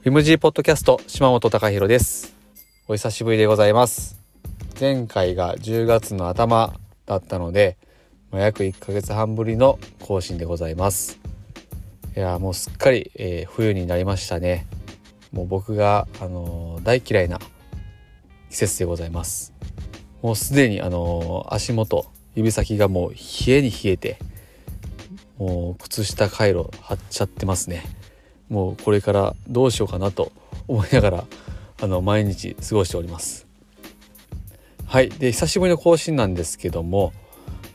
ウィムジーポッドキャスト島本隆弘です。お久しぶりでございます。前回が10月の頭だったので、ま、約1ヶ月半ぶりの更新でございます。いやもうすっかり、えー、冬になりましたね。もう僕が、あのー、大嫌いな季節でございます。もうすでに、あのー、足元指先がもう冷えに冷えてもう靴下回路張っちゃってますね。もうこれからどうしようかなと思いながらあの毎日過ごしております。はい。で久しぶりの更新なんですけども、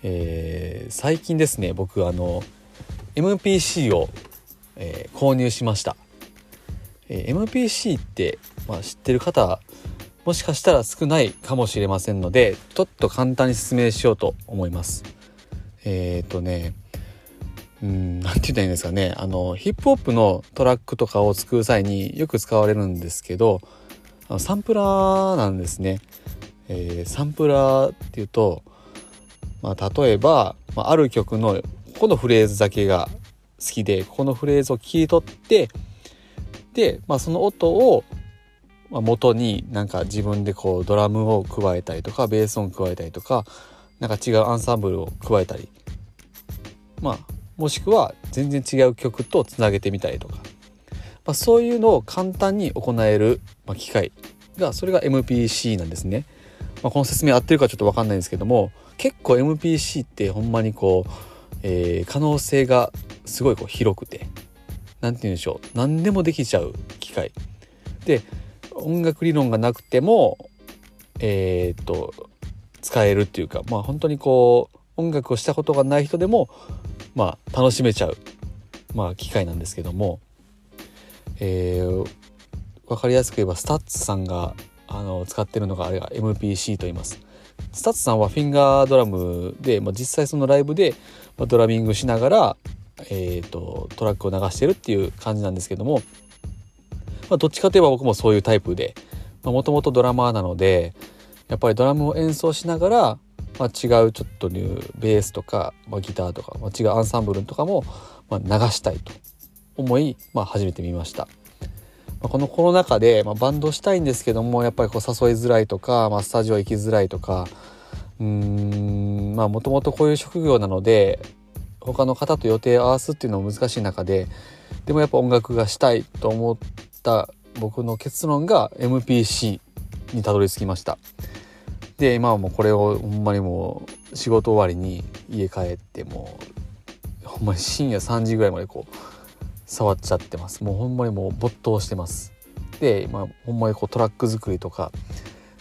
えー、最近ですね僕あの MPC を、えー、購入しました、えー、MPC って、まあ、知ってる方もしかしたら少ないかもしれませんのでちょっと簡単に説明しようと思います。えっ、ー、とねうん何て言ったらいいんですかねあのヒップホップのトラックとかを作る際によく使われるんですけどあのサンプラーなんですね。えー、サンプラーっていうと、まあ、例えば、まあ、ある曲のここのフレーズだけが好きでここのフレーズを切り取ってで、まあ、その音を元になんか自分でこうドラムを加えたりとかベース音加えたりとかなんか違うアンサンブルを加えたりまあもしくは全然違う曲とつなげてみたりとか、まあ、そういうのを簡単に行える、機械がそれが MPC なんですね。まあ、この説明合ってるかちょっと分かんないんですけども結構 MPC ってほんまにこう、えー、可能性がすごいこう広くて何て言うんでしょう何でもできちゃう機械で音楽理論がなくてもえー、っと使えるっていうかまあ本当にこう音楽をしたことがない人でもまあ、楽しめちゃう、まあ、機械なんですけども、えー、分かりやすく言えば STUTSさんがあの使ってるのがあれが MPC と言います。 STUTSさんはフィンガードラムで、まあ、実際そのライブで、まあ、ドラミングしながら、えーと、トラックを流してるっていう感じなんですけども、まあ、どっちかといえば僕もそういうタイプでもともとドラマーなのでやっぱりドラムを演奏しながらまあ、違うちょっとニューベースとか、まあ、ギターとか、まあ、違うアンサンブルとかも、まあ、流したいと思い、まあ、始めてみました。まあ、このコロナ禍で、まあ、バンドしたいんですけどもやっぱりこう誘いづらいとか、まあ、スタジオ行きづらいとかうんまあもともとこういう職業なので他の方と予定を合わすっていうのも難しい中ででもやっぱ音楽がしたいと思った僕の結論が MPC にたどり着きました。で今はもうこれをほんまにもう仕事終わりに家帰ってもうほんまに深夜3時ぐらいまでこう触っちゃってます。もうほんまにもう没頭してます。で今ほんまにこうトラック作りとか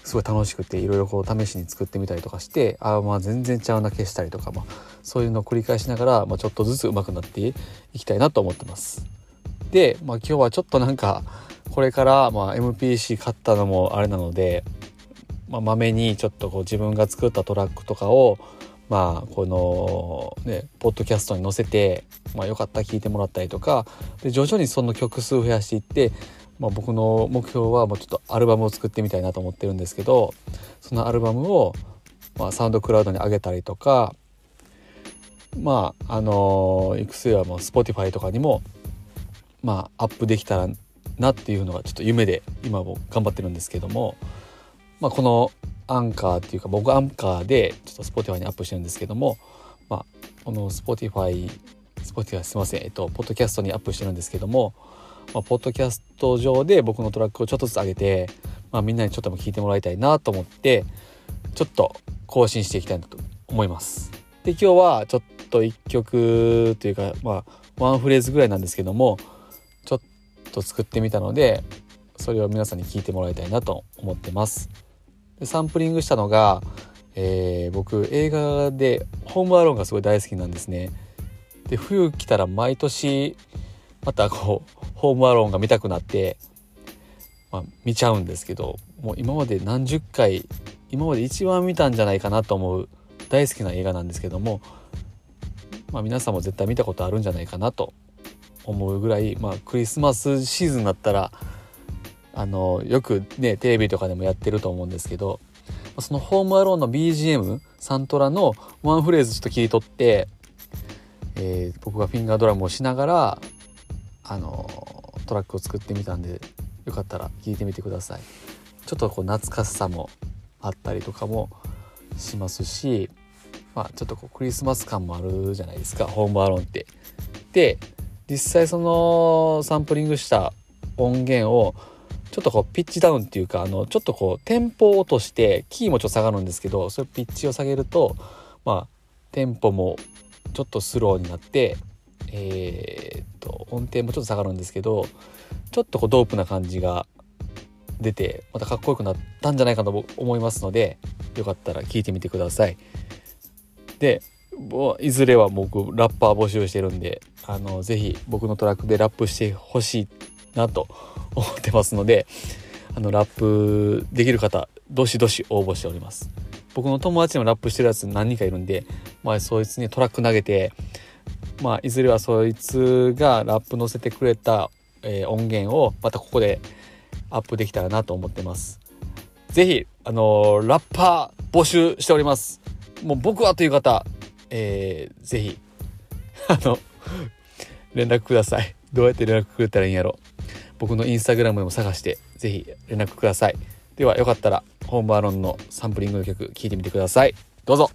すごい楽しくていろいろこう試しに作ってみたりとかしてああまあ全然ちゃうな消したりとか、まあ、そういうのを繰り返しながら、まあ、ちょっとずつ上手くなっていきたいなと思ってます。で、まあ、今日はちょっとなんかこれから、まあ、MPC 買ったのもあれなのでま、めにちょっとこう自分が作ったトラックとかをまあこのねポッドキャストに載せて、まあ、よかったら聞いてもらったりとかで徐々にその曲数を増やしていって、まあ、僕の目標はもうちょっとアルバムを作ってみたいなと思ってるんですけどそのアルバムを、まあ、サウンドクラウドに上げたりとかまああのいくつはもう Spotify とかにもまあアップできたらなっていうのがちょっと夢で今も頑張ってるんですけども。まあ、このアンカーっていうか僕アンカーでちょっと Spotify にアップしてるんですけども、まあ、この Spotify Spotify すいませんえっとポッドキャストにアップしてるんですけども、まあ、ポッドキャスト上で僕のトラックをちょっとずつ上げて、まあ、みんなにちょっとも聞いてもらいたいなと思ってちょっと更新していきたいなと思います。で今日はちょっと1曲というかまあワンフレーズぐらいなんですけどもちょっと作ってみたのでそれを皆さんに聞いてもらいたいなと思ってます。サンプリングしたのが、えー、僕映画で「ホームアローン」がすごい大好きなんですね。で冬来たら毎年またこう「ホームアローン」が見たくなって、まあ、見ちゃうんですけどもう今まで何十回今まで一番見たんじゃないかなと思う大好きな映画なんですけども、まあ、皆さんも絶対見たことあるんじゃないかなと思うぐらい、まあ、クリスマスシーズンになったらあのよくねテレビとかでもやってると思うんですけどその「ホームアローン」の BGM サントラのワンフレーズちょっと切り取って、えー、僕がフィンガードラムをしながらあのトラックを作ってみたんでよかったら聞いてみてください。ちょっとこう懐かしさもあったりとかもしますしまあちょっとこうクリスマス感もあるじゃないですかホームアローンって。で実際そのサンプリングした音源をちょっとこうピッチダウンっていうかあのちょっとこうテンポを落としてキーもちょっと下がるんですけどそれピッチを下げるとまあテンポもちょっとスローになってえー、っと音程もちょっと下がるんですけどちょっとこうドープな感じが出てまたかっこよくなったんじゃないかと思いますのでよかったら聞いてみてください。でいずれは僕ラッパー募集してるんであのぜひ僕のトラックでラップしてほしいっなと思ってますのであのラップできる方どしどし応募しております。僕の友達にもラップしてるやつ何人かいるんで、まあ、そいつにトラック投げて、まあ、いずれはそいつがラップ載せてくれた、えー、音源をまたここでアップできたらなと思ってます。是非あのー、ラッパー募集しております。もう僕はという方、えー、ぜひあの連絡ください。どうやって連絡くれたらいいんやろ。僕のインスタグラムでも探して是非連絡ください。ではよかったらホームアロンのサンプリングの曲聴いてみてください。どうぞ。